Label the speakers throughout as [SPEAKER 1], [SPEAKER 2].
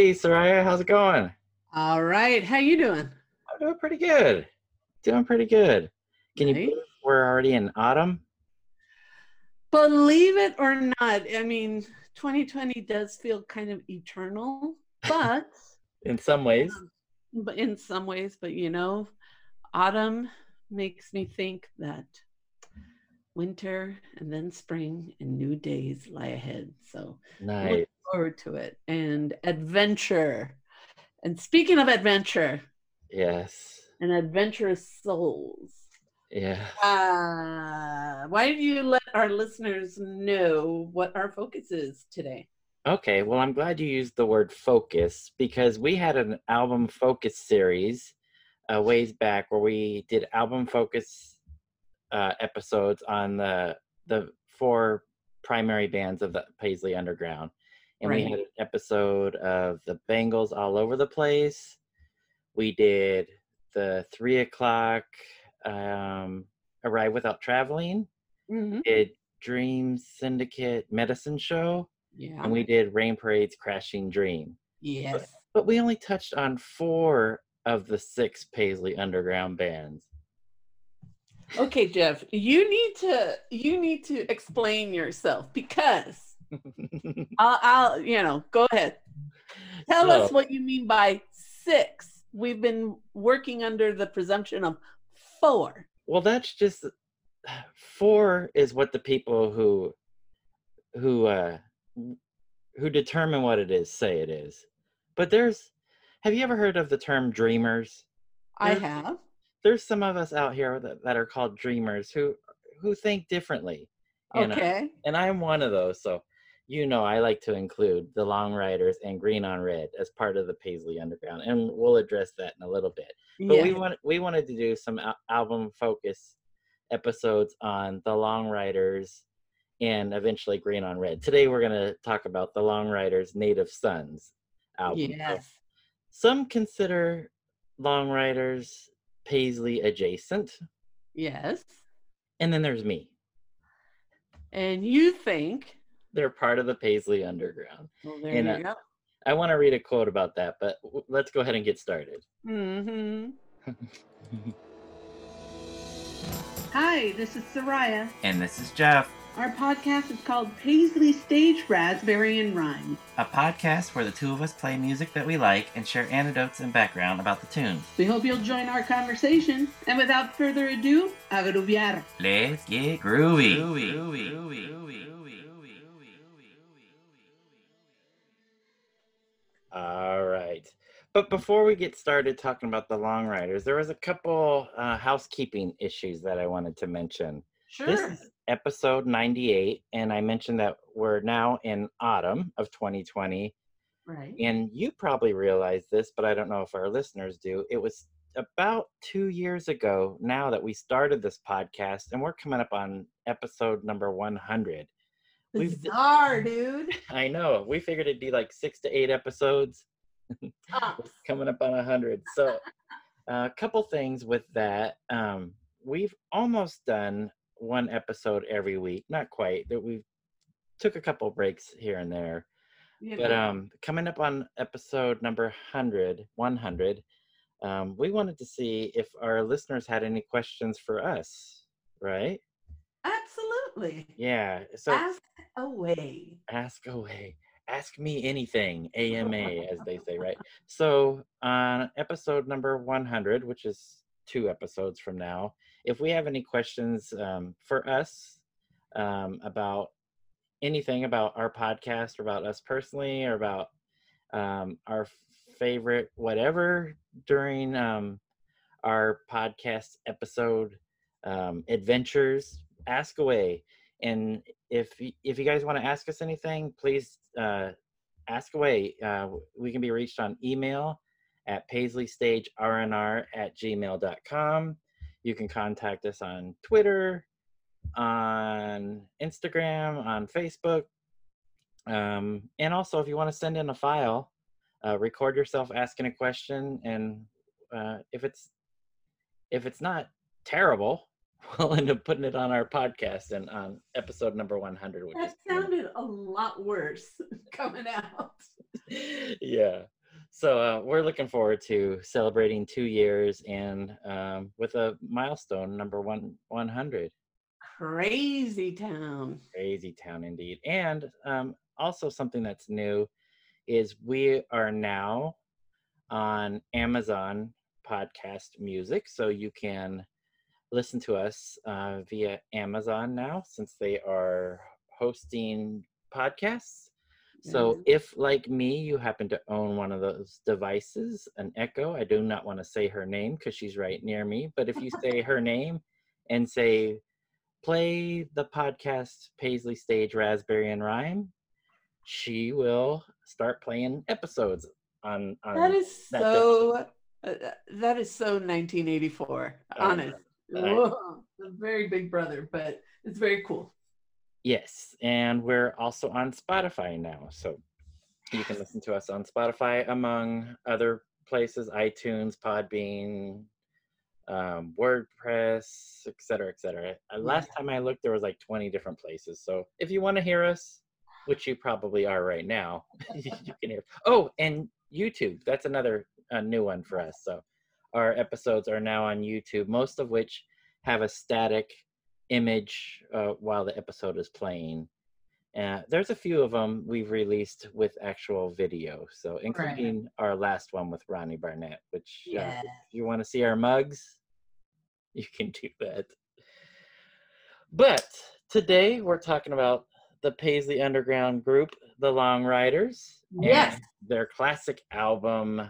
[SPEAKER 1] Hey, Soraya, how's it going?
[SPEAKER 2] All right. How you doing?
[SPEAKER 1] I'm doing pretty good. Doing pretty good. Can you believe we're already in autumn?
[SPEAKER 2] Believe it or not, I mean, 2020 does feel kind of eternal, but
[SPEAKER 1] In some ways.
[SPEAKER 2] Um, but in some ways, but you know, autumn makes me think that winter and then spring and new days lie ahead. So
[SPEAKER 1] Nice.
[SPEAKER 2] Forward to it and adventure. And speaking of adventure
[SPEAKER 1] Yes.
[SPEAKER 2] and adventurous souls,
[SPEAKER 1] Yeah.
[SPEAKER 2] Uh, why don't you let our listeners know what our focus is today?
[SPEAKER 1] Okay, well, I'm glad you used the word focus because we had an album focus series a ways back where we did album focus uh, episodes on the the four primary bands of the Paisley Underground, and we had an episode of the Bangles all over the place. We did the three o'clock um, arrive without traveling.
[SPEAKER 2] Mm-hmm.
[SPEAKER 1] Did Dream Syndicate Medicine Show
[SPEAKER 2] Yeah.
[SPEAKER 1] and we did Rain Parade's Crashing Dream.
[SPEAKER 2] yes.
[SPEAKER 1] But we only touched on four of the six Paisley Underground bands.
[SPEAKER 2] Okay, Jeff, you need to you need to explain yourself because I'll, I'll you know go ahead. Tell us what you mean by six. We've been working under the presumption of four.
[SPEAKER 1] well, that's just four is what the people who who uh who determine what it is say it is. But there's have you ever heard of the term dreamers?
[SPEAKER 2] I have.
[SPEAKER 1] There's some of us out here that, that are called dreamers who who think differently. And,
[SPEAKER 2] Okay.
[SPEAKER 1] and I'm one of those. So, you know, I like to include the Long Ryders and Green on Red as part of the Paisley Underground, and we'll address that in a little bit. But
[SPEAKER 2] yeah.
[SPEAKER 1] we want we wanted to do some al- album focus episodes on the Long Ryders and eventually Green on Red. Today we're going to talk about the Long Ryders Native Sons album.
[SPEAKER 2] Yes.
[SPEAKER 1] some consider Long Ryders Paisley adjacent,
[SPEAKER 2] Yes.
[SPEAKER 1] and then there's me.
[SPEAKER 2] And you think
[SPEAKER 1] They're part of the Paisley Underground.
[SPEAKER 2] well, there
[SPEAKER 1] And,
[SPEAKER 2] you
[SPEAKER 1] uh,
[SPEAKER 2] go.
[SPEAKER 1] I want to read a quote about that, but w- let's go ahead and get started.
[SPEAKER 2] Mm-hmm. Hi, this is Soraya.
[SPEAKER 3] And this is Jeff,
[SPEAKER 2] Our podcast is called Paisley Stage Raspberry and Rhyme.
[SPEAKER 3] a podcast where the two of us play music that we like and share anecdotes and background about the tunes.
[SPEAKER 2] We hope you'll join our conversation. And without further ado, agruviar.
[SPEAKER 3] Let's get groovy.
[SPEAKER 1] All right. But before we get started talking about the Long Ryders, there was a couple uh, housekeeping issues that I wanted to mention.
[SPEAKER 2] Sure.
[SPEAKER 1] This is episode 98, and I mentioned that we're now in autumn of 2020.
[SPEAKER 2] Right.
[SPEAKER 1] And you probably realize this, but I don't know if our listeners do. It was about two years ago now that we started this podcast, and we're coming up on episode number 100.
[SPEAKER 2] Bizarre, dude.
[SPEAKER 1] I know. We figured it'd be like six to eight episodes coming up on a 100. So, a couple things with that. Um, we've almost done one episode every week. Not quite. That we took a couple breaks here and there.
[SPEAKER 2] You
[SPEAKER 1] But um, coming up on episode number 100, 100, um, we wanted to see if our listeners had any questions for us, right?
[SPEAKER 2] Absolutely.
[SPEAKER 1] Yeah. So
[SPEAKER 2] Ask away.
[SPEAKER 1] ask away. Ask me anything, AMA, as they say, right? So, on episode number 100, which is two episodes from now, if we have any questions um, for us um, about anything about our podcast or about us personally or about um, our favorite whatever during um, our podcast episode um, adventures, ask away. And if if you guys want to ask us anything, please uh, ask away. Uh, we can be reached on email at paisleystagernr at gmail.com. You can contact us on Twitter, on Instagram, on Facebook. Um, and also, if you want to send in a file, uh, record yourself asking a question, and uh, if it's if it's not terrible, we'll end up putting it on our podcast and on episode number 100 which
[SPEAKER 2] That
[SPEAKER 1] is
[SPEAKER 2] sounded a lot worse coming out.
[SPEAKER 1] yeah so uh, we're looking forward to celebrating two years and um, with a milestone number one 100
[SPEAKER 2] Crazy town.
[SPEAKER 1] crazy town indeed and um, also something that's new is we are now on amazon podcast music so you can listen to us uh, via amazon now since they are hosting podcasts so if like me you happen to own one of those devices an echo i do not want to say her name because she's right near me but if you say her name and say play the podcast paisley stage raspberry and rhyme she will start playing episodes on, on
[SPEAKER 2] that is
[SPEAKER 1] that
[SPEAKER 2] so. Uh, that is so 1984.
[SPEAKER 1] I
[SPEAKER 2] Honest. Whoa, a very big brother, but it's very cool.
[SPEAKER 1] Yes, and we're also on Spotify now, so you can listen to us on Spotify among other places: iTunes, Podbean, um, WordPress, etc., cetera, et cetera. Uh, Last time I looked, there was like 20 different places. So if you want to hear us, which you probably are right now, you can hear. Oh, and YouTube. That's another uh, new one for us. So our episodes are now on YouTube, most of which have a static image uh, while the episode is playing. Uh, there's a few of them we've released with actual video, so including our last one with Ronnie Barnett. Which, uh,
[SPEAKER 2] Yeah.
[SPEAKER 1] if you want to see our mugs, you can do that. But today we're talking about the Paisley Underground group, the Long Ryders,
[SPEAKER 2] Yes.
[SPEAKER 1] and their classic album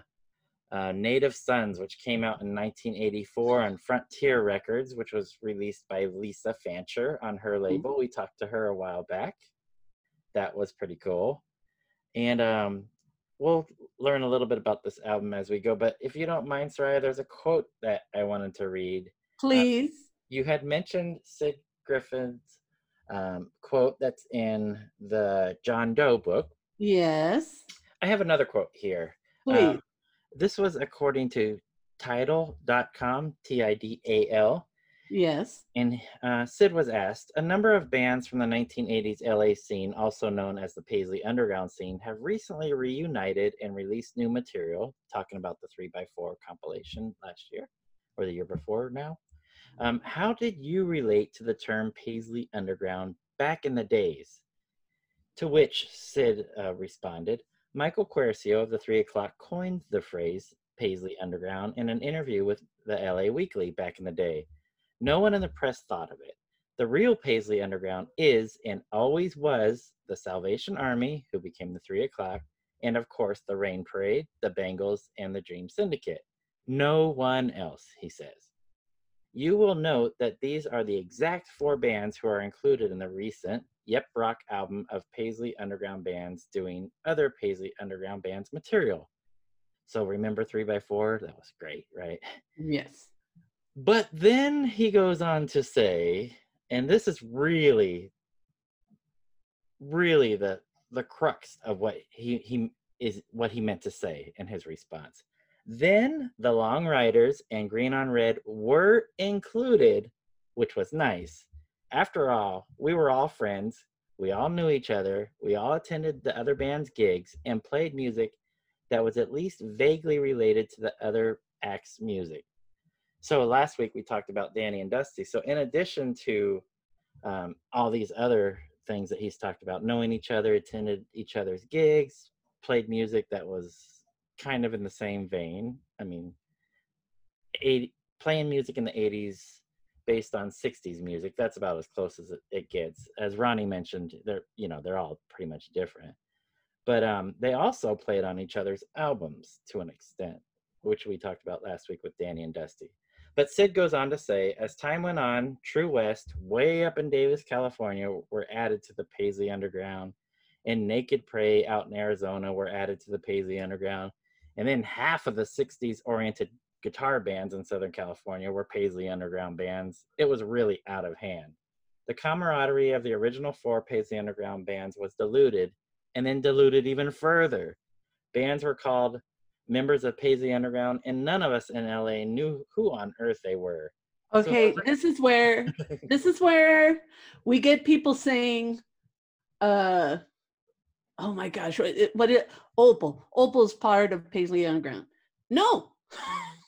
[SPEAKER 1] uh, Native Sons, which came out in 1984 on Frontier Records, which was released by Lisa Fancher on her label. We talked to her a while back. That was pretty cool. And um, we'll learn a little bit about this album as we go. But if you don't mind, Soraya, there's a quote that I wanted to read.
[SPEAKER 2] Please.
[SPEAKER 1] You had mentioned Sid Griffin's um, quote that's in the John Doe book.
[SPEAKER 2] yes.
[SPEAKER 1] I have another quote here.
[SPEAKER 2] Please.
[SPEAKER 1] Uh, this was according to tidal.com, T I D A L.
[SPEAKER 2] yes.
[SPEAKER 1] And uh, Sid was asked A number of bands from the 1980s LA scene, also known as the Paisley Underground scene, have recently reunited and released new material, talking about the 3x4 compilation last year or the year before now. Um, how did you relate to the term Paisley Underground back in the days? To which Sid uh, responded, Michael Quercio of the Three O'Clock coined the phrase Paisley Underground in an interview with the LA Weekly back in the day. No one in the press thought of it. The real Paisley Underground is and always was the Salvation Army, who became the Three O'Clock, and of course the Rain Parade, the Bangles, and the Dream Syndicate. No one else, he says. You will note that these are the exact four bands who are included in the recent Yep Roc album of Paisley Underground bands doing other Paisley Underground bands material. So remember 3x4? That was great, right?
[SPEAKER 2] Yes.
[SPEAKER 1] But then he goes on to say, and this is really, really the the crux of what he he is what he meant to say in his response. Then the Long Ryders and Green on Red were included, which was nice. After all, we were all friends. We all knew each other. We all attended the other band's gigs and played music that was at least vaguely related to the other act's music. So last week we talked about Danny and Dusty. So in addition to um, all these other things that he's talked about, knowing each other, attended each other's gigs, played music that was kind of in the same vein. I mean, 80, playing music in the 80s based on 60s music, that's about as close as it, gets. As Ronnie mentioned, they're, you know, they're all pretty much different. But um, they also played on each other's albums to an extent, which we talked about last week with Danny and Dusty. But Sid goes on to say, as time went on, True West, way up in Davis, California, were added to the Paisley Underground, and Naked Prey out in Arizona were added to the Paisley Underground. And then half of the 60s oriented guitar bands in Southern California were Paisley Underground bands. It was really out of hand. The camaraderie of the original four Paisley Underground bands was diluted and then diluted even further. Bands were called members of Paisley Underground, and none of us in LA knew who on earth they were.
[SPEAKER 2] Okay,
[SPEAKER 1] are-
[SPEAKER 2] this is where this is where we get people saying, uh, "Oh my gosh, what it, what it Opal? Opal's part of Paisley Underground." No,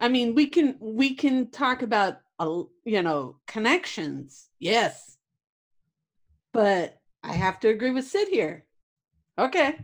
[SPEAKER 2] I mean we can we can talk about you know connections, yes, but I have to agree with Sid here. Okay,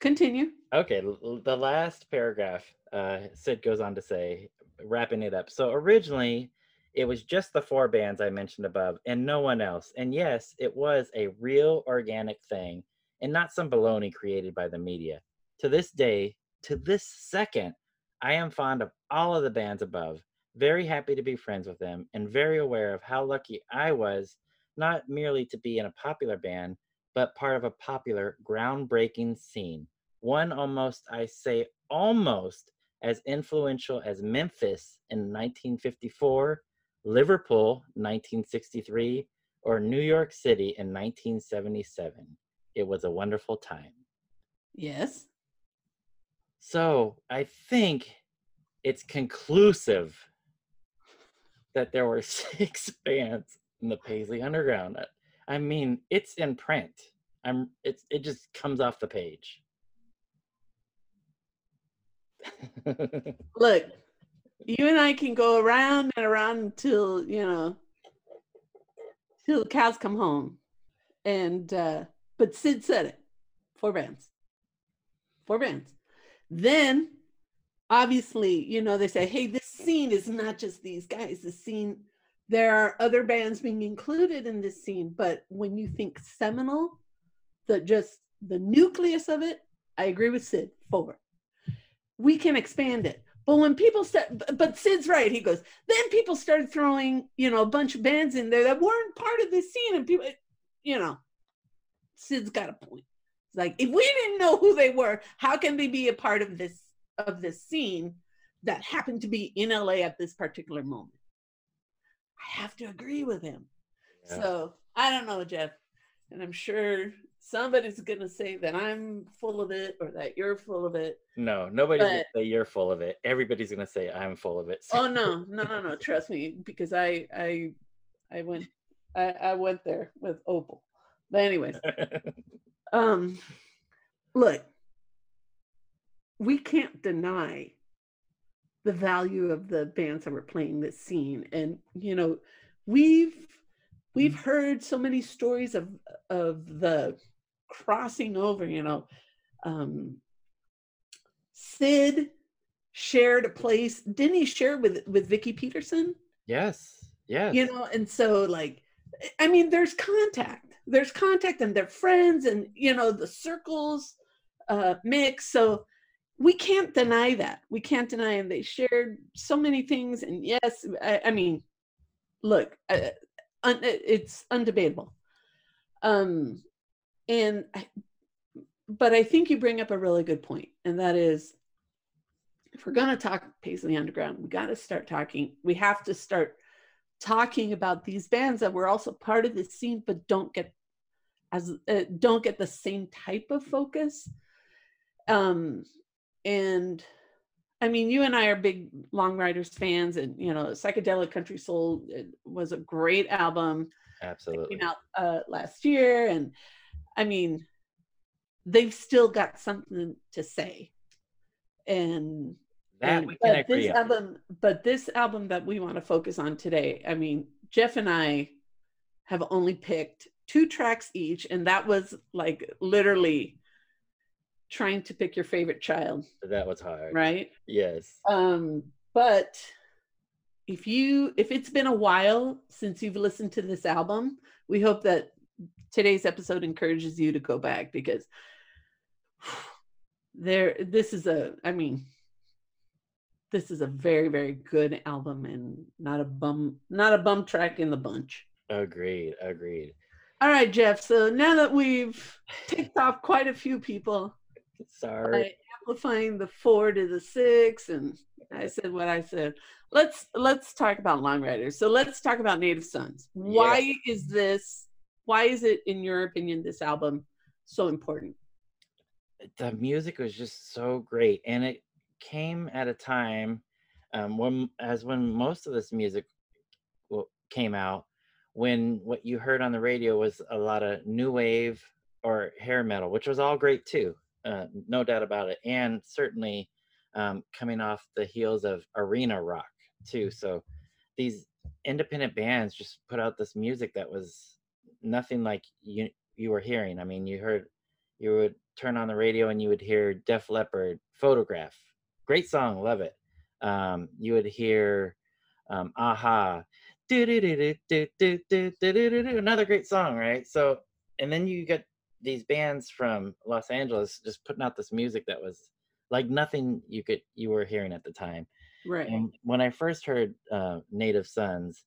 [SPEAKER 2] continue.
[SPEAKER 1] Okay, the last paragraph, uh, Sid goes on to say, wrapping it up. So originally, it was just the four bands I mentioned above and no one else. And yes, it was a real organic thing and not some baloney created by the media. To this day, to this second, I am fond of all of the bands above, very happy to be friends with them, and very aware of how lucky I was not merely to be in a popular band, but part of a popular, groundbreaking scene. One almost, I say almost, as influential as Memphis in 1954, Liverpool 1963, or New York City in 1977. It was a wonderful time.
[SPEAKER 2] Yes.
[SPEAKER 1] So I think it's conclusive that there were six bands in the Paisley Underground. I- mean, it's in print. I'm it's it just comes off the page.
[SPEAKER 2] Look, you and I can go around and around until you know till the cows come home. And uh but Sid said it. Four bands. Four bands. Then obviously, you know, they say, hey, this scene is not just these guys. The scene, there are other bands being included in this scene. But when you think seminal, the just the nucleus of it, I agree with Sid. Four. We can expand it. But when people start, but Sid's right. He goes, then people started throwing, you know, a bunch of bands in there that weren't part of the scene. And people, you know, Sid's got a point. Like, if we didn't know who they were, how can they be a part of this of this scene that happened to be in LA at this particular moment? I have to agree with him.
[SPEAKER 1] Yeah.
[SPEAKER 2] So I don't know, Jeff. And I'm sure somebody's gonna say that I'm full of it or that you're full of it.
[SPEAKER 1] no, nobody's gonna say you're full of it. Everybody's gonna say I'm full of it.
[SPEAKER 2] Oh no, no, no, no. Trust me, because I I I went I, I went there with Opal. But anyways, um look, we can't deny the value of the bands that were playing this scene. And you know, we've we've heard so many stories of of the crossing over, you know. Um Sid shared a place. Didn't he share with with Vicki Peterson?
[SPEAKER 1] yes, yes.
[SPEAKER 2] You know, and so like I mean, there's contact. There's contact and they're friends and you know, the circles uh mix. So we can't deny that. We can't deny and they shared so many things. And yes, I, I mean, look, uh, un, it's undebatable. Um and I, but I think you bring up a really good point, and that is if we're going to talk Paisley Underground, we got to start talking. We have to start talking about these bands that were also part of the scene, but don't get as uh, don't get the same type of focus. Um, and I mean, you and I are big Long Ryders fans, and you know, Psychedelic Country Soul it was a great album
[SPEAKER 1] Absolutely.
[SPEAKER 2] came out uh, last year, and I mean, they've still got something to say. And,
[SPEAKER 1] That
[SPEAKER 2] and-
[SPEAKER 1] we can
[SPEAKER 2] but this
[SPEAKER 1] on.
[SPEAKER 2] album, but this album that we want to focus on today, I mean, Jeff and I have only picked two tracks each, and that was like literally trying to pick your favorite child,
[SPEAKER 1] That was hard.
[SPEAKER 2] right?
[SPEAKER 1] Yes.
[SPEAKER 2] Um, but if you if it's been a while since you've listened to this album, we hope that today's episode encourages you to go back because there this is a I mean this is a very very good album and not a bum not a bum track in the bunch.
[SPEAKER 1] Agreed. Agreed.
[SPEAKER 2] All right, Jeff. So now that we've ticked off quite a few people,
[SPEAKER 1] Sorry.
[SPEAKER 2] amplifying the four to the six and i said what i said let's let's talk about long ryders so let's talk about native sons why is this why is it in your opinion this album so important
[SPEAKER 1] the music was just so great and it came at a time um, when as when most of this music came out, when what you heard on the radio was a lot of new wave or hair metal, which was all great too, uh, no doubt about it, and certainly um, coming off the heels of arena rock too. So these independent bands just put out this music that was nothing like you you were hearing. I mean, you heard you would turn on the radio and you would hear Def Leppard, Photograph, great song, love it. Um, you would hear um, Aha, another great song, right? So, and then you get these bands from Los Angeles just putting out this music that was like nothing you could you were hearing at the time.
[SPEAKER 2] Right.
[SPEAKER 1] And when I first heard uh, Native Sons,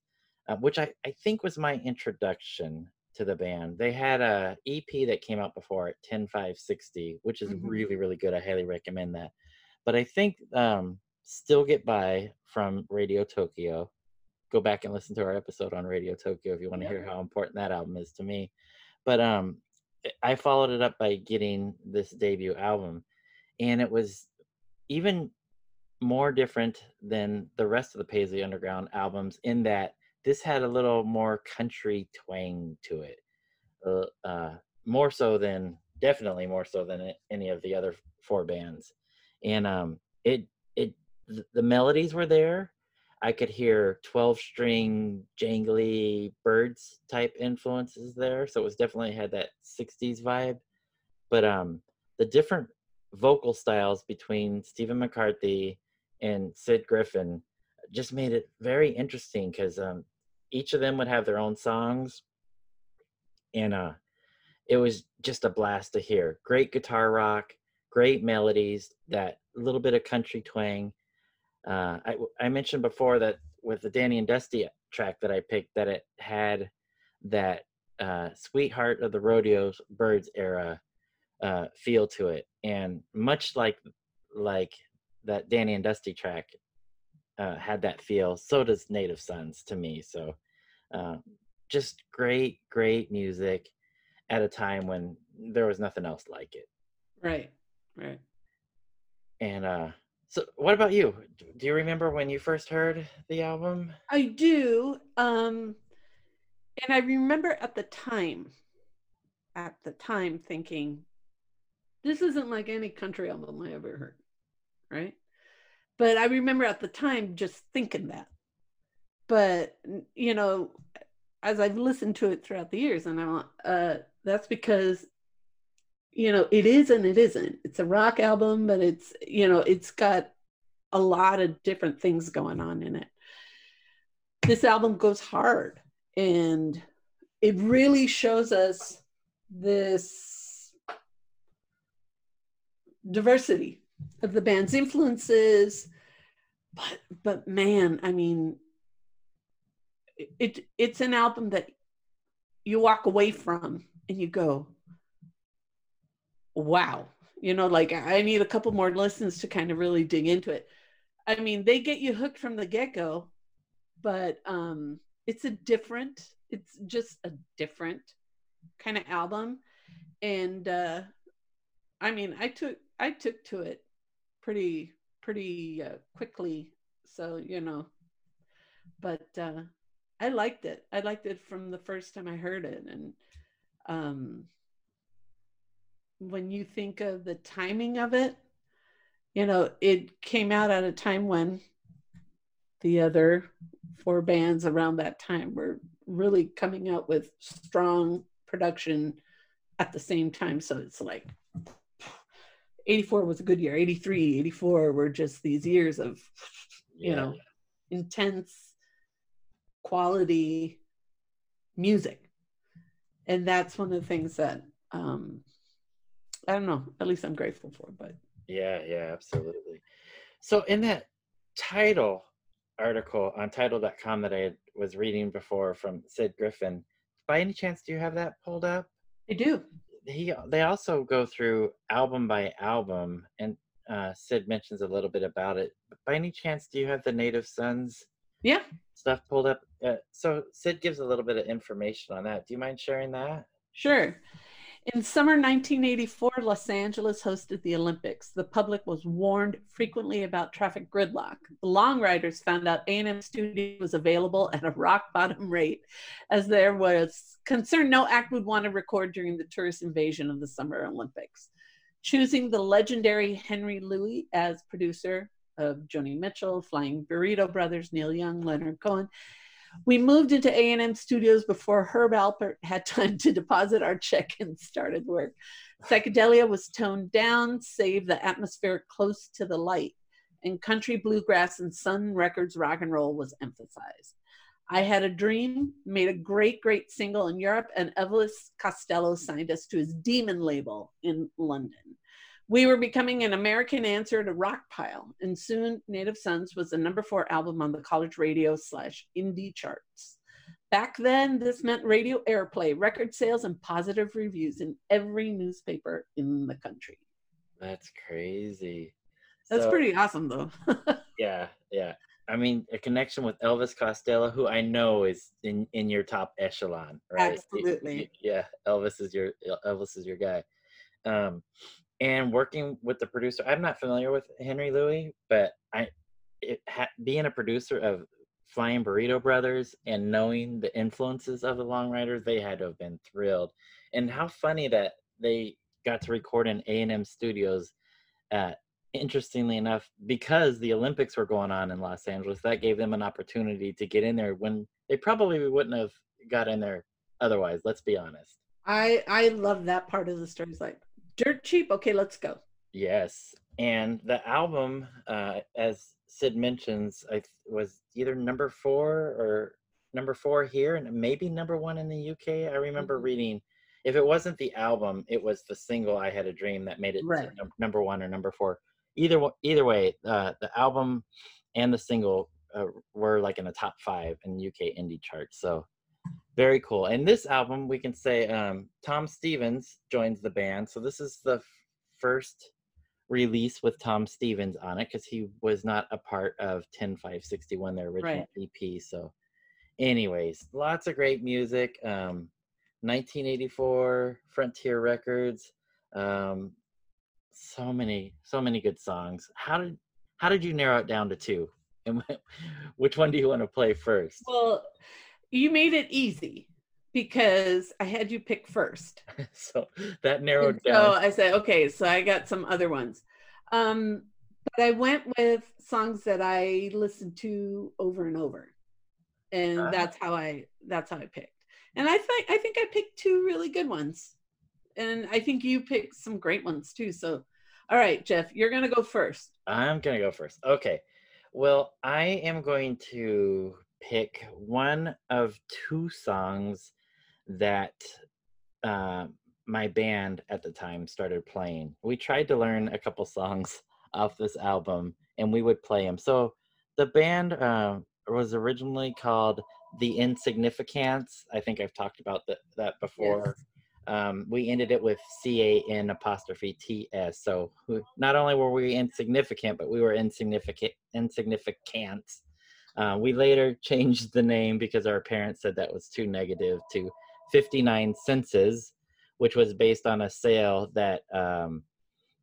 [SPEAKER 1] uh, which I, I think was my introduction to the band, they had a EP that came out before it, 10560, which is
[SPEAKER 2] Mhm.
[SPEAKER 1] really, really good. I highly recommend that. But I think um, Still Get By from Radio Tokyo. Go back and listen to our episode on Radio Tokyo if you want to
[SPEAKER 2] Yep.
[SPEAKER 1] hear how important that album is to me. But um, I followed it up by getting this debut album, and it was even more different than the rest of the Paisley Underground albums in that this had a little more country twang to it. Uh, uh, more so than definitely more so than any of the other four bands. And um it it the melodies were there. I could hear 12 string jangly Byrds type influences there. So it was definitely had that 60s vibe. But um the different vocal styles between Stephen McCarthy and Sid Griffin just made it very interesting because um, each of them would have their own songs, and uh, it was just a blast to hear. Great guitar rock, great melodies, that little bit of country twang. Uh, I, I mentioned before that with the Danny and Dusty track that I picked, that it had that uh, "Sweetheart of the Rodeo's Byrds" era uh, feel to it, and much like like that Danny and Dusty track uh, had that feel. So does Native Sons to me. So uh, just great, great music at a time when there was nothing else like it.
[SPEAKER 2] Right. Right.
[SPEAKER 1] And uh, so, what about you? Do you remember when you first heard the album?
[SPEAKER 2] I do. Um, and I remember at the time, at the time thinking, this isn't like any country album I ever heard. Right. But I remember at the time just thinking that. But, you know, as I've listened to it throughout the years, and I'm, uh, that's because, you know, it is and it isn't. It's a rock album, but it's, you know, it's got a lot of different things going on in it this album goes hard and it really shows us this diversity of the band's influences but but man i mean it it's an album that you walk away from and you go wow. You know like i need a couple more listens to kind of really dig into it. I mean they get you hooked from the get-go but um it's a different it's just a different kind of album. And uh i mean i took i took to it pretty pretty uh, quickly so you know. But uh i liked it. I liked it from the first time i heard it. And um when you think of the timing of it you know it came out at a time when the other four bands around that time were really coming out with strong production at the same time. So it's like 84 was a good year, 83, 84 were just these years of, you know, intense quality music. And that's one of the things that um I don't know, at least I'm grateful for, but
[SPEAKER 1] Yeah, yeah, absolutely. So in that Tidal article on tidal.com that I was reading before from Sid Griffin, by any chance do you have that pulled up?
[SPEAKER 2] I do.
[SPEAKER 1] He they also go through album by album and uh, Sid mentions a little bit about it. But by any chance do you have the Native Sons
[SPEAKER 2] Yeah.
[SPEAKER 1] stuff pulled up? Uh, so Sid gives a little bit of information on that. Do you mind sharing that?
[SPEAKER 2] Sure. In summer 1984, Los Angeles hosted the Olympics. The public was warned frequently about traffic gridlock. The long ryders found out A&M Studio was available at a rock bottom rate, as there was concern no act would want to record during the tourist invasion of the Summer Olympics. Choosing the legendary Henry Lewy as producer of Joni Mitchell, Flying Burrito Brothers, Neil Young, Leonard Cohen, we moved into A&M Studios before Herb Alpert had time to deposit our check and started work. Psychedelia was toned down, save the atmosphere close to the light, and country bluegrass and Sun Records rock and roll was emphasized. I Had a Dream made a great, great single in Europe, and Elvis Costello signed us to his Demon label in London. We were becoming an American answer to Rockpile, and soon Native Sons was the number four album on the college radio slash indie charts. Back then, this meant radio airplay, record sales, and positive reviews in every newspaper in the country.
[SPEAKER 1] That's crazy.
[SPEAKER 2] That's
[SPEAKER 1] So-
[SPEAKER 2] pretty awesome, though.
[SPEAKER 1] Yeah, yeah. I mean, a connection with Elvis Costello, who I know is in in your top echelon, right?
[SPEAKER 2] Absolutely.
[SPEAKER 1] Yeah, Elvis is your Elvis is your guy. Um, and working with the producer, I'm not familiar with Henry Lewy, but I, it ha- being a producer of Flying Burrito Brothers and knowing the influences of the Long Ryders, they had to have been thrilled. And how funny that they got to record in A and M Studios. Uh, interestingly enough, because the Olympics were going on in Los Angeles, that gave them an opportunity to get in there when they probably wouldn't have got in there otherwise. Let's be honest.
[SPEAKER 2] I I love that part of the story. It's like dirt cheap. Okay, let's go.
[SPEAKER 1] Yes, and the album, uh, as Sid mentions, I was either number four or number four here, and maybe number one in the UK. I remember
[SPEAKER 2] Mhm.
[SPEAKER 1] reading. If it wasn't the album, it was the single "I Had a Dream" that made it
[SPEAKER 2] Right.
[SPEAKER 1] num- number one or number four. Either either way, uh, the album and the single uh, were like in the top five in UK indie charts. So very cool. And this album, we can say um, Tom Stevens joins the band. So this is the f- first release with Tom Stevens on it because he was not a part of 10561, their original EP. So, anyways, lots of great music. Um, 1984 Frontier Records. Um, so many, so many good songs. How did how did you narrow it down to two? And which one do you want to play first?
[SPEAKER 2] Well, you made it easy because I had you pick first.
[SPEAKER 1] so that narrowed
[SPEAKER 2] And so
[SPEAKER 1] down.
[SPEAKER 2] I said, okay, so I got some other ones. Um, but I went with songs that I listened to over and over. And
[SPEAKER 1] Ah.
[SPEAKER 2] that's how I that's how I picked. And I think I think I picked two really good ones. And I think you picked some great ones too. So all right, Jeff, you're gonna go first.
[SPEAKER 1] I'm gonna go first. Okay. Well, I am going to pick one of two songs that uh, my band at the time started playing. We tried to learn a couple songs off this album, and we would play them. So the band uh, was originally called The Insignificants. I think I've talked about that that before. Um, we ended it with C A N apostrophe T S. So not only were we insignificant, but we were insignificant. Insignificant. Uh, we later changed the name because our parents said that was too negative to 59 Senses, which was based on a sale that um,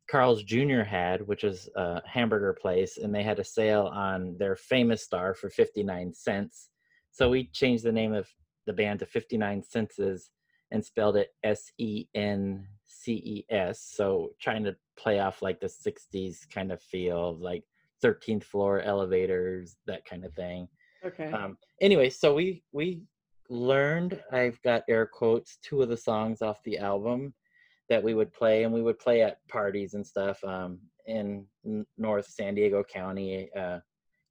[SPEAKER 1] Carl's Jr. had, which was a hamburger place, and they had a sale on their famous star for 59 cents. So we changed the name of the band to 59 Senses and spelled it S E N C E S. So trying to play off like the 60s kind of feel like 13th floor elevators, that kind of thing.
[SPEAKER 2] Okay.
[SPEAKER 1] Um, anyway, so we we learned. I've got air quotes two of the songs off the album that we would play, and we would play at parties and stuff um, in North San Diego County. Uh,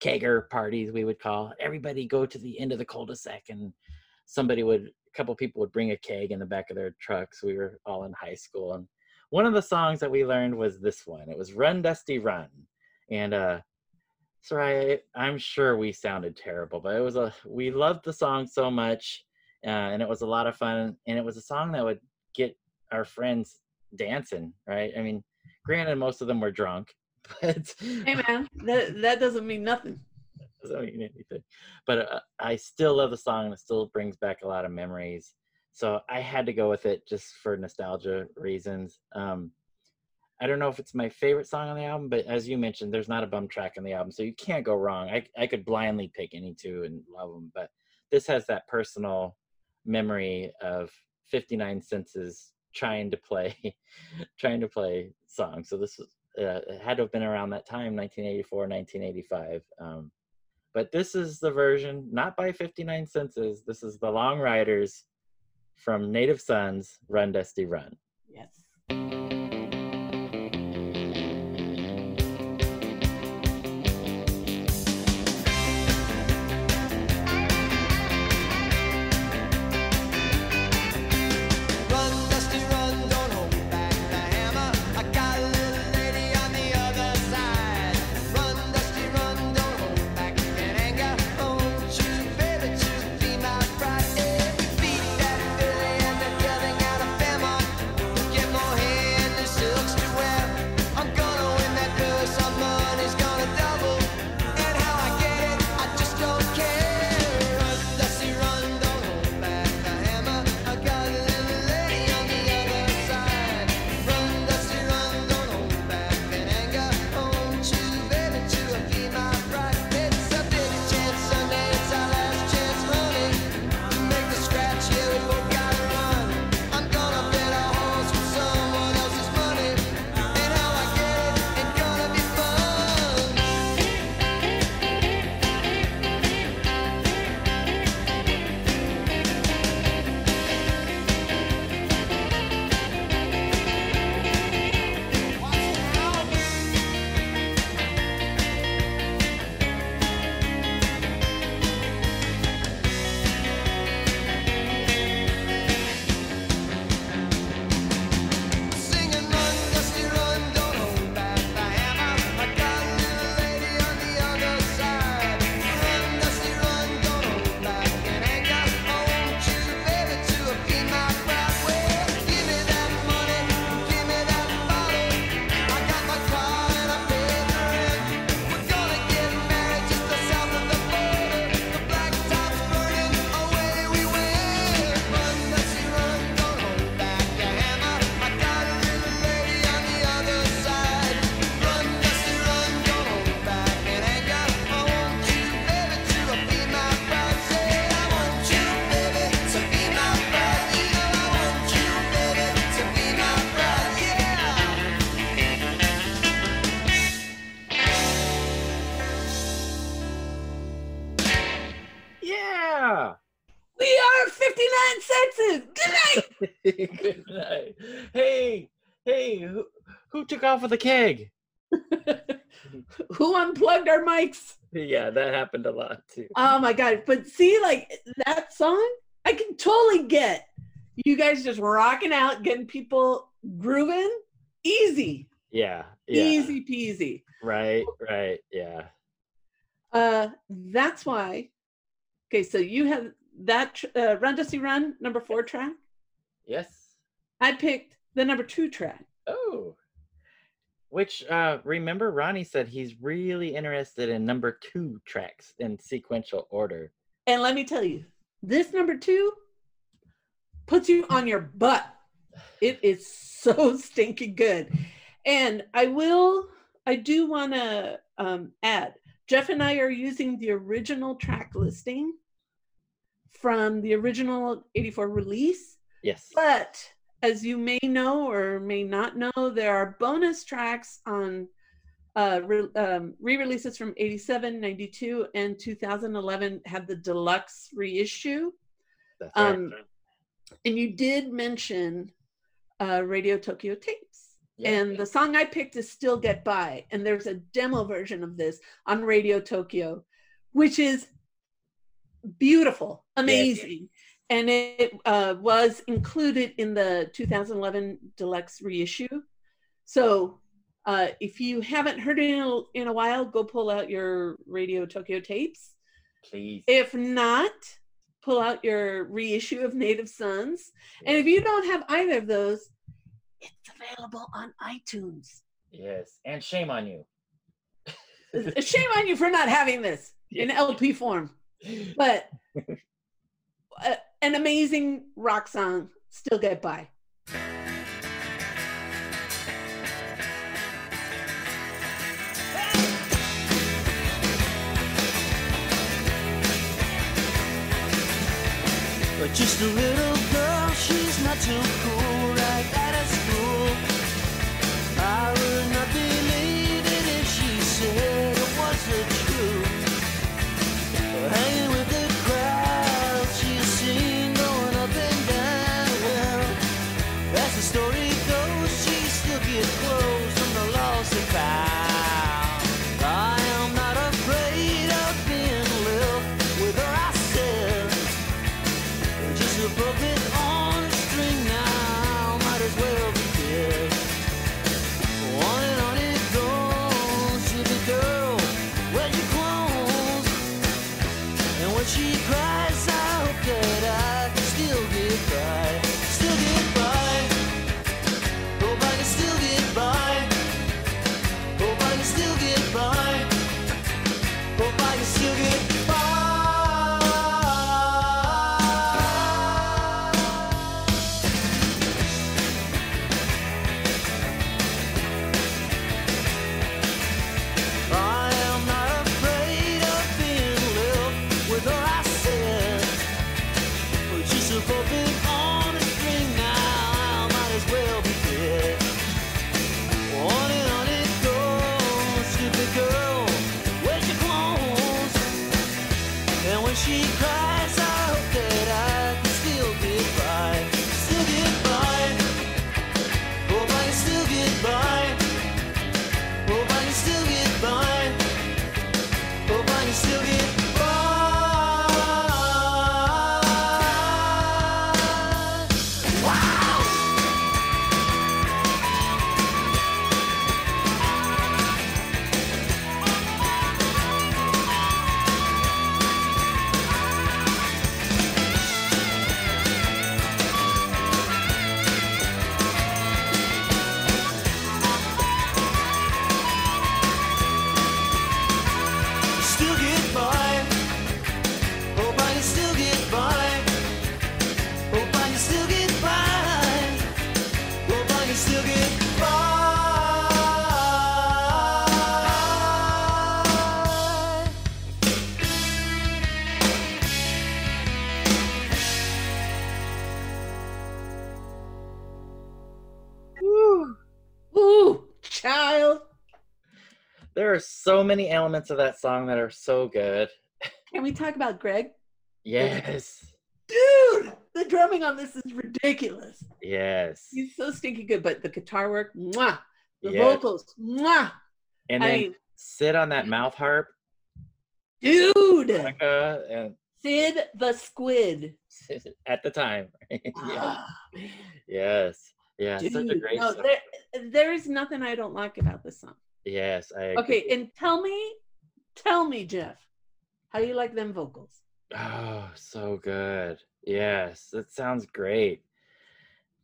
[SPEAKER 1] kegger parties we would call everybody go to the end of the cul-de-sac and somebody would a couple people would bring a keg in the back of their trucks we were all in high school and one of the songs that we learned was this one it was run dusty run and uh sorry i'm sure we sounded terrible but it was a we loved the song so much uh, and it was a lot of fun and it was a song that would get our friends dancing right i mean granted most of them were drunk but
[SPEAKER 2] hey man, that that doesn't mean nothing.
[SPEAKER 1] doesn't mean anything. But uh, I still love the song, and it still brings back a lot of memories. so I had to go with it just for nostalgia reasons. Um, I don't know if it's my favorite song on the album, but as you mentioned, there's not a bum track on the album, so you can't go wrong. I I could blindly pick any two and love them, but this has that personal memory of 59 senses trying to play trying to play songs. So this was uh, had to have been around that time, 1984, 1985. Um, but this is the version, not by 59 Senses. This is the Long Ryders from Native Sons, Run Dusty Run.
[SPEAKER 2] Yes. Good night.
[SPEAKER 1] Hey, hey, who, who took off with the keg?
[SPEAKER 2] Who unplugged our mics?
[SPEAKER 1] Yeah, that happened a lot too.
[SPEAKER 2] Oh my god! But see, like that song, I can totally get you guys just rocking out, getting people grooving, easy,
[SPEAKER 1] Yeah, yeah.
[SPEAKER 2] easy peasy.
[SPEAKER 1] Right, right, yeah.
[SPEAKER 2] Uh, that's why. Okay, so you have that uh, Run Dusty Run number four track.
[SPEAKER 1] Yes.
[SPEAKER 2] I picked the number two track.
[SPEAKER 1] Oh. Which uh remember Ronnie said he's really interested in number two tracks in sequential order.
[SPEAKER 2] And let me tell you, this number two puts you on your butt. It is so stinking good. And I will, I do want to um, add Jeff and I are using the original track listing from the original 84 release.
[SPEAKER 1] Yes.
[SPEAKER 2] But as you may know or may not know, there are bonus tracks on uh, re- um, re-releases from 87, 92, and 2011 have the deluxe reissue.
[SPEAKER 1] That's right.
[SPEAKER 2] Um, and you did mention uh, Radio Tokyo tapes.
[SPEAKER 1] Yeah.
[SPEAKER 2] And the song I picked is Still Get By. And there's a demo version of this on Radio Tokyo, which is beautiful, amazing. And it uh, was included in the 2011 deluxe reissue. So uh, if you haven't heard it in a, in a while, go pull out your Radio Tokyo tapes.
[SPEAKER 1] Please.
[SPEAKER 2] If not, pull out your reissue of Native Sons. And if you don't have either of those, it's available on iTunes.
[SPEAKER 1] Yes. And shame on you.
[SPEAKER 2] Shame on you for not having this in LP form. But uh, an amazing rock song, Still Get By.
[SPEAKER 4] But just a little girl, she's not too cool
[SPEAKER 1] so many elements of that song that are so good.
[SPEAKER 2] Can we talk about Greg?
[SPEAKER 1] Yes.
[SPEAKER 2] Dude, the drumming on this is ridiculous.
[SPEAKER 1] Yes.
[SPEAKER 2] He's so stinky good, but the guitar work, mwah. The
[SPEAKER 1] Yes.
[SPEAKER 2] vocals, mwah.
[SPEAKER 1] And
[SPEAKER 2] I
[SPEAKER 1] then
[SPEAKER 2] mean,
[SPEAKER 1] sit on that mouth harp,
[SPEAKER 2] dude,
[SPEAKER 1] Monica, and
[SPEAKER 2] Sid the Squid.
[SPEAKER 1] at the time. yeah.
[SPEAKER 2] Ah, man.
[SPEAKER 1] Yes. Yeah. Such a great
[SPEAKER 2] no,
[SPEAKER 1] song.
[SPEAKER 2] there, there is nothing I don't like about this song.
[SPEAKER 1] Yes. I agree.
[SPEAKER 2] Okay, and tell me, tell me, Jeff, how do you like them vocals?
[SPEAKER 1] Oh, so good. Yes, that sounds great.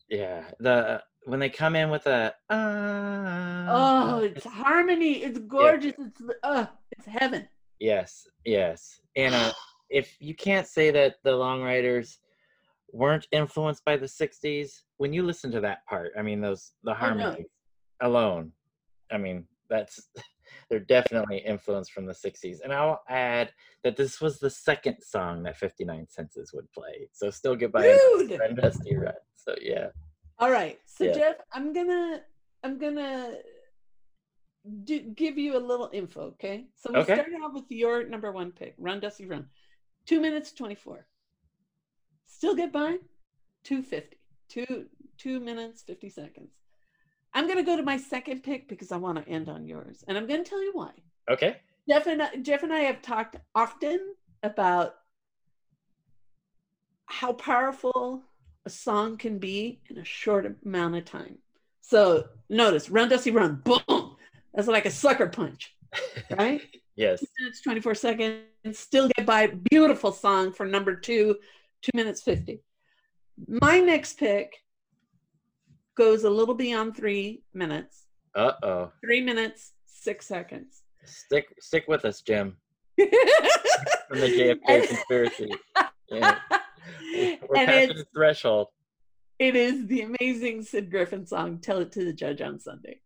[SPEAKER 1] Yeah, the when they come in with a uh,
[SPEAKER 2] Oh, it's harmony. It's gorgeous. It's uh, it's heaven.
[SPEAKER 1] yes, yes. And uh, if you can't say that the Long Ryders weren't influenced by the '60s, when you listen to that part, I mean, those the harmonies alone, I mean, that's they're definitely influenced from the '60s. And I'll add that this was the second song that 59 Senses would play. So still goodbye
[SPEAKER 2] Dude.
[SPEAKER 1] and Dusty Run. So yeah.
[SPEAKER 2] All right. So
[SPEAKER 1] Yeah.
[SPEAKER 2] Jeff, I'm gonna I'm gonna do, give you a little info, okay? So we
[SPEAKER 1] Okay.
[SPEAKER 2] started off with your number one pick, Run Dusty Run. Two minutes twenty four. Still get by? Two fifty. Two two minutes fifty seconds. I'm gonna go to my second pick because I want to end on yours. And I'm gonna tell you why.
[SPEAKER 1] Okay.
[SPEAKER 2] Jeff and I, Jeff and I have talked often about how powerful a song can be in a short amount of time. So notice, run Dusty Run, boom. That's like a sucker punch, right?
[SPEAKER 1] Yes.
[SPEAKER 2] two minutes 24 seconds. Still get by. Beautiful song for number two, two minutes 50. My next pick goes a little beyond three minutes,
[SPEAKER 1] Uh oh.
[SPEAKER 2] three minutes, six seconds.
[SPEAKER 1] Stick stick with us, Jim. From the JFK conspiracy. Yeah. We're
[SPEAKER 2] and it's
[SPEAKER 1] the threshold.
[SPEAKER 2] it is the amazing Sid Griffin
[SPEAKER 5] song "Tell It to the Judge on Sunday."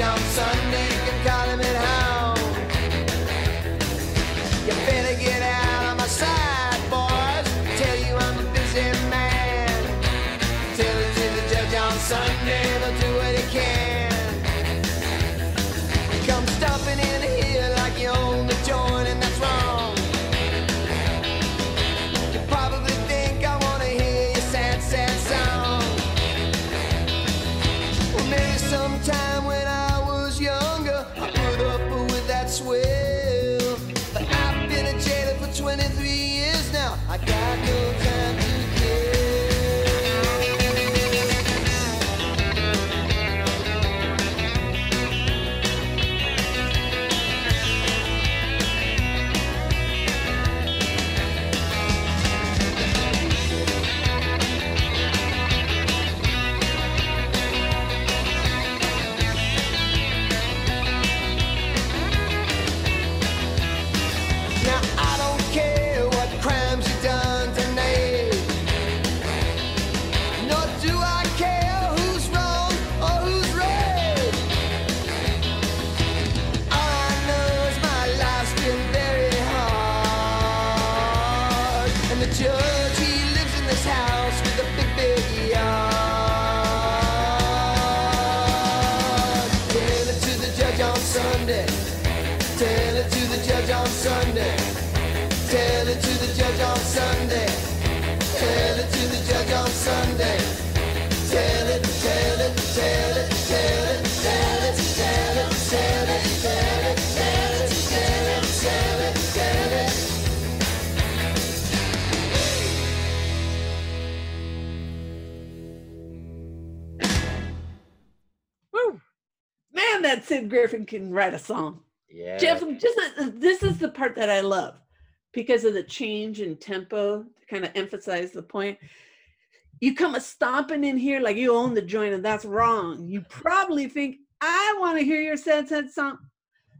[SPEAKER 5] On Sunday,
[SPEAKER 2] Griffin can write a song.
[SPEAKER 1] Yeah.
[SPEAKER 2] Jeff, just this is the part that I love because of the change in tempo to kind of emphasize the point. You come a stomping in here like you own the joint, and that's wrong. You probably think I want to hear your sad, sad song,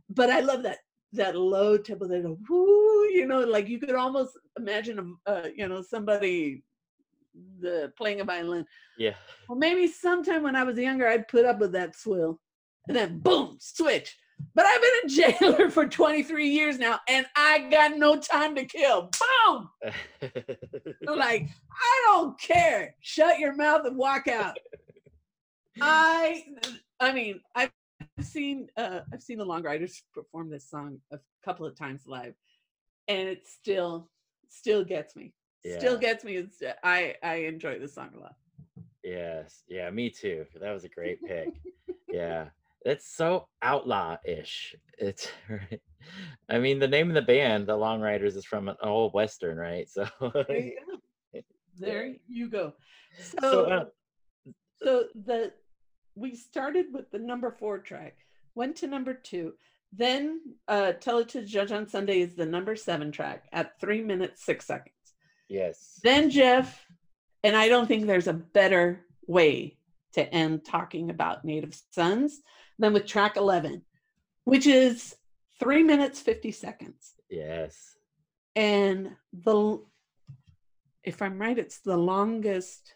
[SPEAKER 2] but I love that that low tempo, that whoo, you know, like you could almost imagine, uh, you know, somebody the playing a violin.
[SPEAKER 1] Yeah.
[SPEAKER 2] Well, maybe sometime when I was younger, I'd put up with that swill, and then boom, switch. But I've been a jailer for 23 years now, and I got no time to kill. Boom! Like, I don't care. Shut your mouth and walk out. I, I mean, I've seen, uh, I've seen the Long Ryders perform this song a couple of times live, and it still, still gets me. Still gets me. It's, I, I enjoy this song a lot.
[SPEAKER 1] yes. Yeah, me too. That was a great pick. yeah. It's so outlaw-ish. It's right. I mean, the name of the band, the Long Ryders, is from an old western, right? So,
[SPEAKER 2] There you go. There you go. So,
[SPEAKER 1] so uh,
[SPEAKER 2] so the we started with the number four track, went to number two, then uh Tell It to the Judge on Sunday is the number seven track at three minutes six seconds.
[SPEAKER 1] yes.
[SPEAKER 2] Then Jeff, and I don't think there's a better way to end talking about Native Sons than with track 11, which is three minutes 50 seconds.
[SPEAKER 1] Yes.
[SPEAKER 2] and the if i'm right it's the longest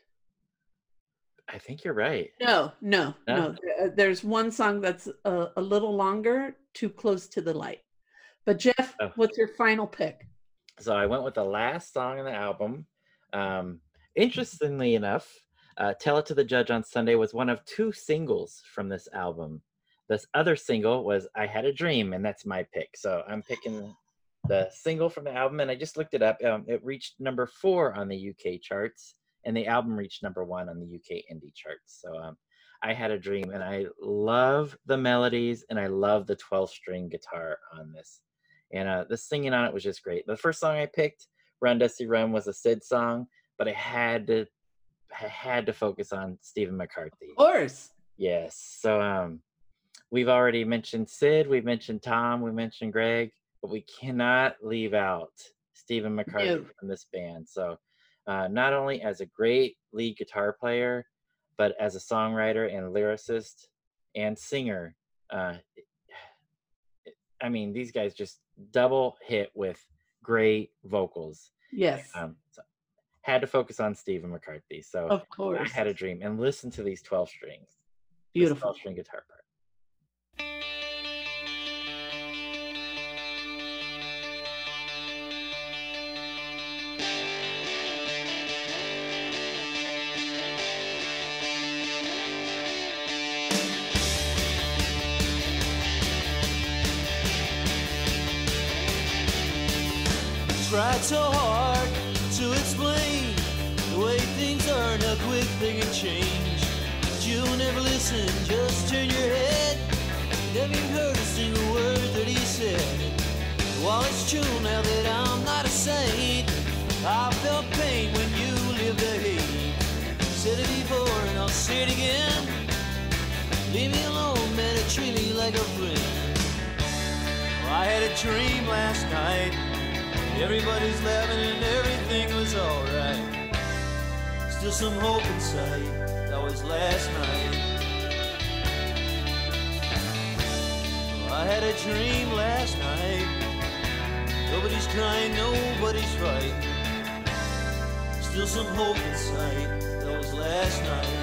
[SPEAKER 1] I think you're right.
[SPEAKER 2] No, no,
[SPEAKER 1] No?
[SPEAKER 2] no. Uh, There's one song that's a, a little longer, too close to the light. But Jeff,
[SPEAKER 1] Oh.
[SPEAKER 2] what's your final pick?
[SPEAKER 1] So I went with the last song on the album. Um, interestingly enough, uh, "Tell It to the Judge on Sunday" was one of two singles from this album. This other single was "I Had a Dream," and that's my pick. So I'm picking the single from the album, and I just looked it up. Um, it reached number four on the UK charts, and the album reached number one on the UK indie charts. So um, I had a dream, and I love the melodies, and I love the 12 string guitar on this. And uh, the singing on it was just great. The first song I picked, "Run Dusty Run," was a Sid song, but I had to, I had to focus on Stephen McCarthy.
[SPEAKER 2] Of course.
[SPEAKER 1] Yes. So um we've already mentioned Sid, we've mentioned Tom, we mentioned Greg, but we cannot leave out Stephen McCarthy
[SPEAKER 2] No.
[SPEAKER 1] from this band. So uh, not only as a great lead guitar player, but as a songwriter and lyricist and singer. Uh, I mean, these guys just double hit with great vocals.
[SPEAKER 2] Yes.
[SPEAKER 1] Um, so had to focus on Stephen McCarthy. So
[SPEAKER 2] of course, I
[SPEAKER 1] had a dream and listen to these 12 strings.
[SPEAKER 2] Beautiful.
[SPEAKER 1] 12 string guitar part.
[SPEAKER 4] Tried so hard to explain the way things are, how quick they can change. But you'll never listen, just turn your head. Never even heard a single word that he said. While it's true now that I'm not a saint, I felt pain when you lived the hate. Said it before and I'll say it again. Leave me alone, man, and treat me like a friend. I had a dream last night. Everybody's laughing and everything was alright. Still some hope inside. That was last night. I had a dream last night. Nobody's crying, nobody's fighting. Still some hope inside. That was last night.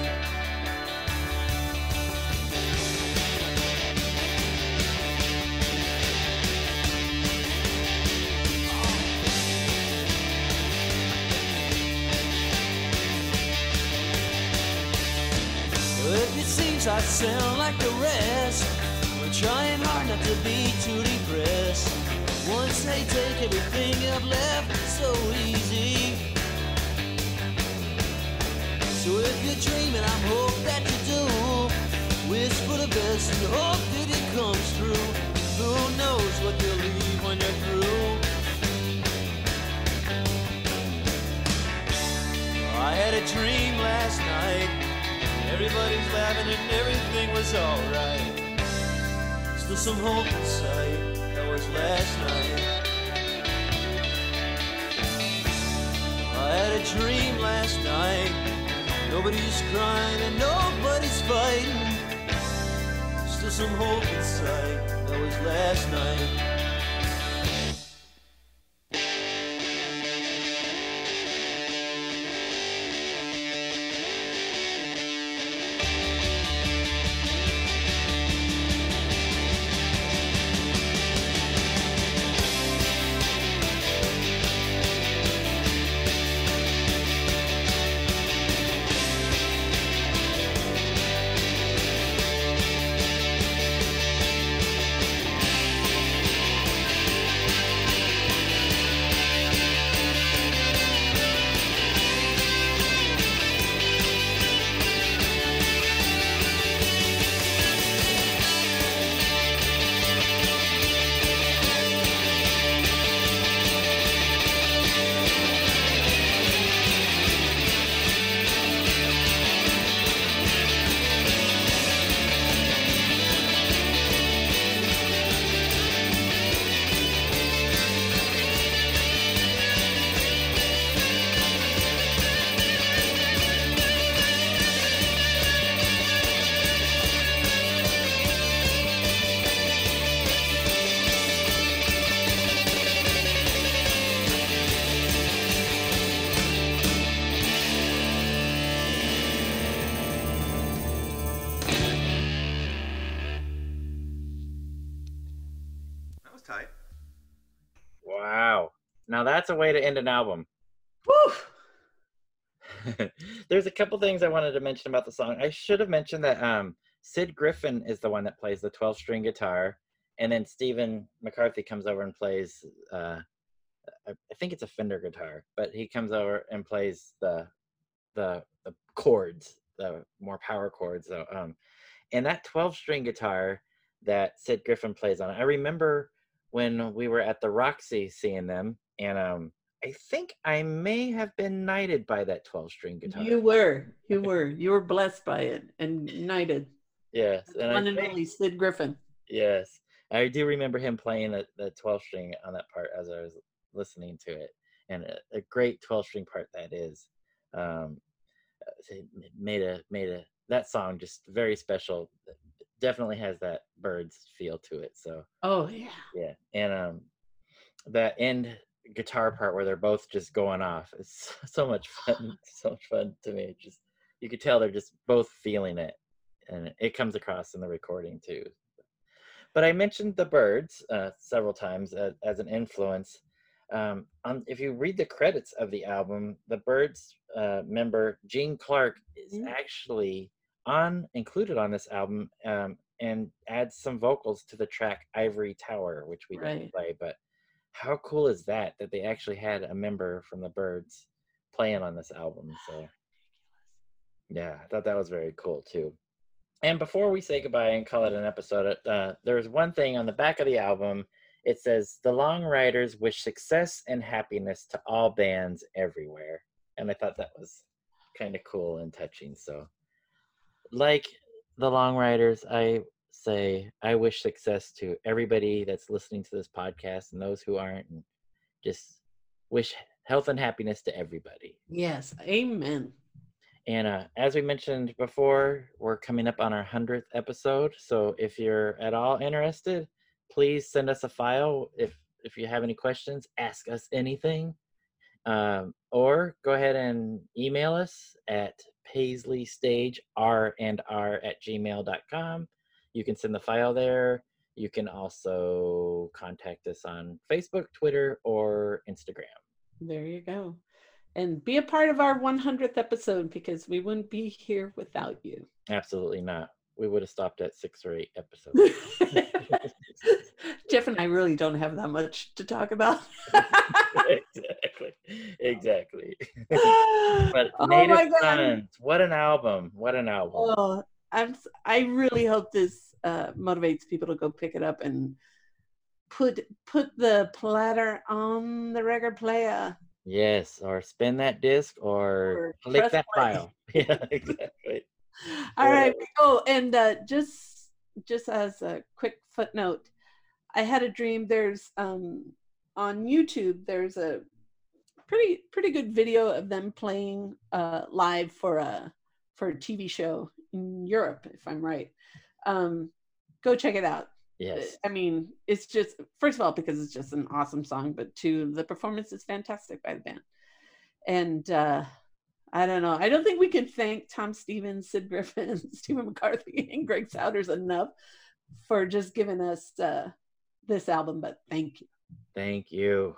[SPEAKER 4] I sound like the rest, we're trying hard not to be too depressed. Once they take everything I've left, it's so easy. So if you're dreaming, I hope that you do. Wish for the best and hope that it comes true. Who knows what you'll leave when you're through? I had a dream last night. Everybody's laughing and everything was alright. Still some hope inside. That was last night. I had a dream last night. Nobody's crying and nobody's fighting. Still some hope inside. That was last night.
[SPEAKER 1] That's a way to end an album.
[SPEAKER 2] Whew.
[SPEAKER 1] There's a couple things I wanted to mention about the song. I should have mentioned that um, Sid Griffin is the one that plays the 12 string guitar, and then Stephen McCarthy comes over and plays. Uh, I I think it's a Fender guitar, but he comes over and plays the the the chords, the more power chords. So, um, and that 12 string guitar that Sid Griffin plays on. I remember when we were at the Roxy seeing them, and um, I think I may have been knighted by that 12 string guitar.
[SPEAKER 2] You were, you were, you were blessed by it and knighted.
[SPEAKER 1] yes, and I
[SPEAKER 2] One and only Sid Griffin.
[SPEAKER 1] Yes, I do remember him playing the, the 12 string on that part as I was listening to it, and a, a great 12 string part that is. Um, made a made a that song just very special. Definitely has that Byrds feel to it. So
[SPEAKER 2] Oh yeah.
[SPEAKER 1] yeah, and um, that end guitar part where they're both just going off is so much fun. so much fun to me. Just you could tell they're just both feeling it, and it comes across in the recording too. But I mentioned the Byrds uh, several times as, as an influence. Um, on, if you read the credits of the album, the Byrds uh, member Gene Clark is
[SPEAKER 2] Mhm.
[SPEAKER 1] actually on included on this album um, and adds some vocals to the track Ivory Tower, which we didn't play. But how cool is that that they actually had a member from the Byrds playing on this album? So yeah, I thought that was very cool too. And before we say goodbye and call it an episode, uh, there's one thing on the back of the album. It says, The Long Ryders wish success and happiness to all bands everywhere. And I thought that was kind of cool and touching. So, like the Long Ryders, I say, I wish success to everybody that's listening to this podcast and those who aren't, and just wish health and happiness to everybody.
[SPEAKER 2] Yes. Amen.
[SPEAKER 1] And uh, as we mentioned before, we're coming up on our 100th episode. So if you're at all interested, please send us a file. If, if you have any questions, ask us anything. Um, or go ahead and email us at paisleystage, R and R at gmail.com. You can send the file there. You can also contact us on Facebook, Twitter, or Instagram.
[SPEAKER 2] There you go. And be a part of our 100th episode because we wouldn't be here without you.
[SPEAKER 1] Absolutely not. We would have stopped at six or eight episodes.
[SPEAKER 2] Jeff and I really don't have that much to talk about.
[SPEAKER 1] exactly. Exactly. but
[SPEAKER 2] oh
[SPEAKER 1] Native. Sons, what an album. What an album.
[SPEAKER 2] Oh, I'm I really hope this uh, motivates people to go pick it up and put put the platter on the record player.
[SPEAKER 1] Yes, or spin that disc or,
[SPEAKER 2] Or
[SPEAKER 1] click that
[SPEAKER 2] play.
[SPEAKER 1] file. Yeah, exactly.
[SPEAKER 2] All right. Oh, and uh, just just as a quick footnote, I had a dream. There's um on YouTube. There's a pretty pretty good video of them playing uh, live for a for a TV show in Europe, if I'm right. Um, go check it out.
[SPEAKER 1] Yes.
[SPEAKER 2] I mean, it's just first of all because it's just an awesome song, but two, the performance is fantastic by the band. And uh, I don't know. I don't think we can thank Tom Stevens, Sid Griffin, Stephen McCarthy, and Greg Sowders enough for just giving us uh, this album. But thank you.
[SPEAKER 1] Thank you.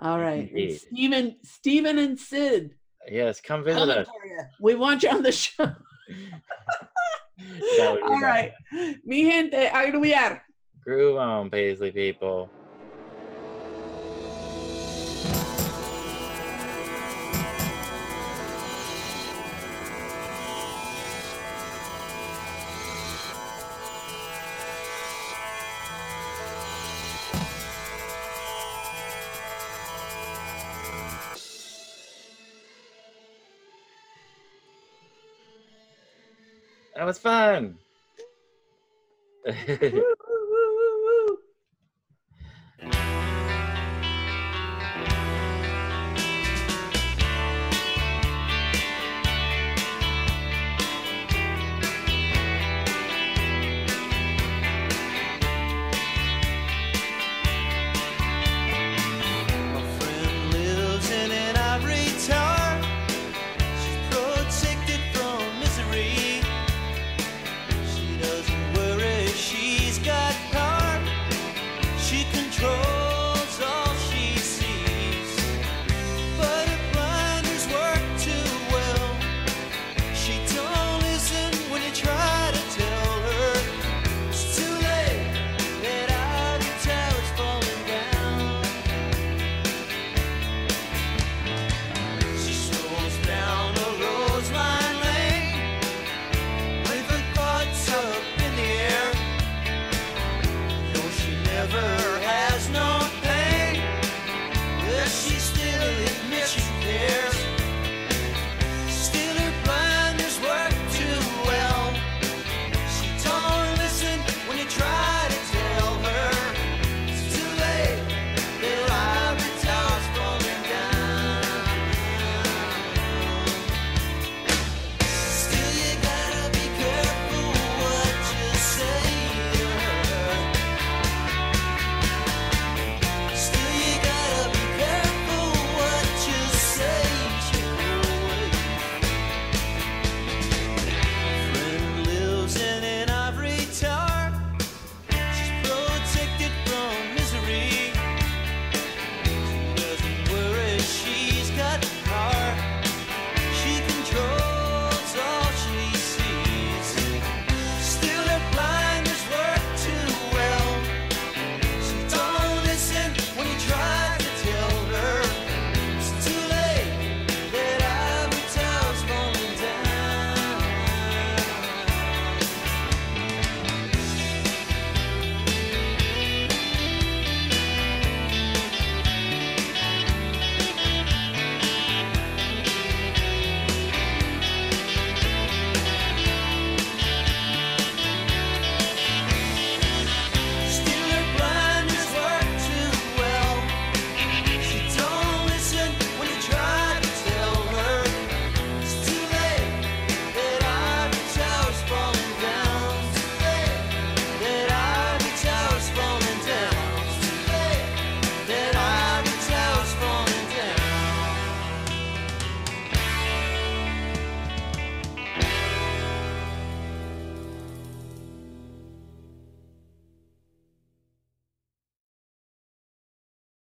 [SPEAKER 2] All right,
[SPEAKER 1] Indeed.
[SPEAKER 2] Stephen, Stephen, and Sid,
[SPEAKER 1] Yes, come visit us.
[SPEAKER 2] We want you on the show.
[SPEAKER 1] That would be
[SPEAKER 2] All right, mi gente, agruiar.
[SPEAKER 1] Groove on, Paisley people. That was fun.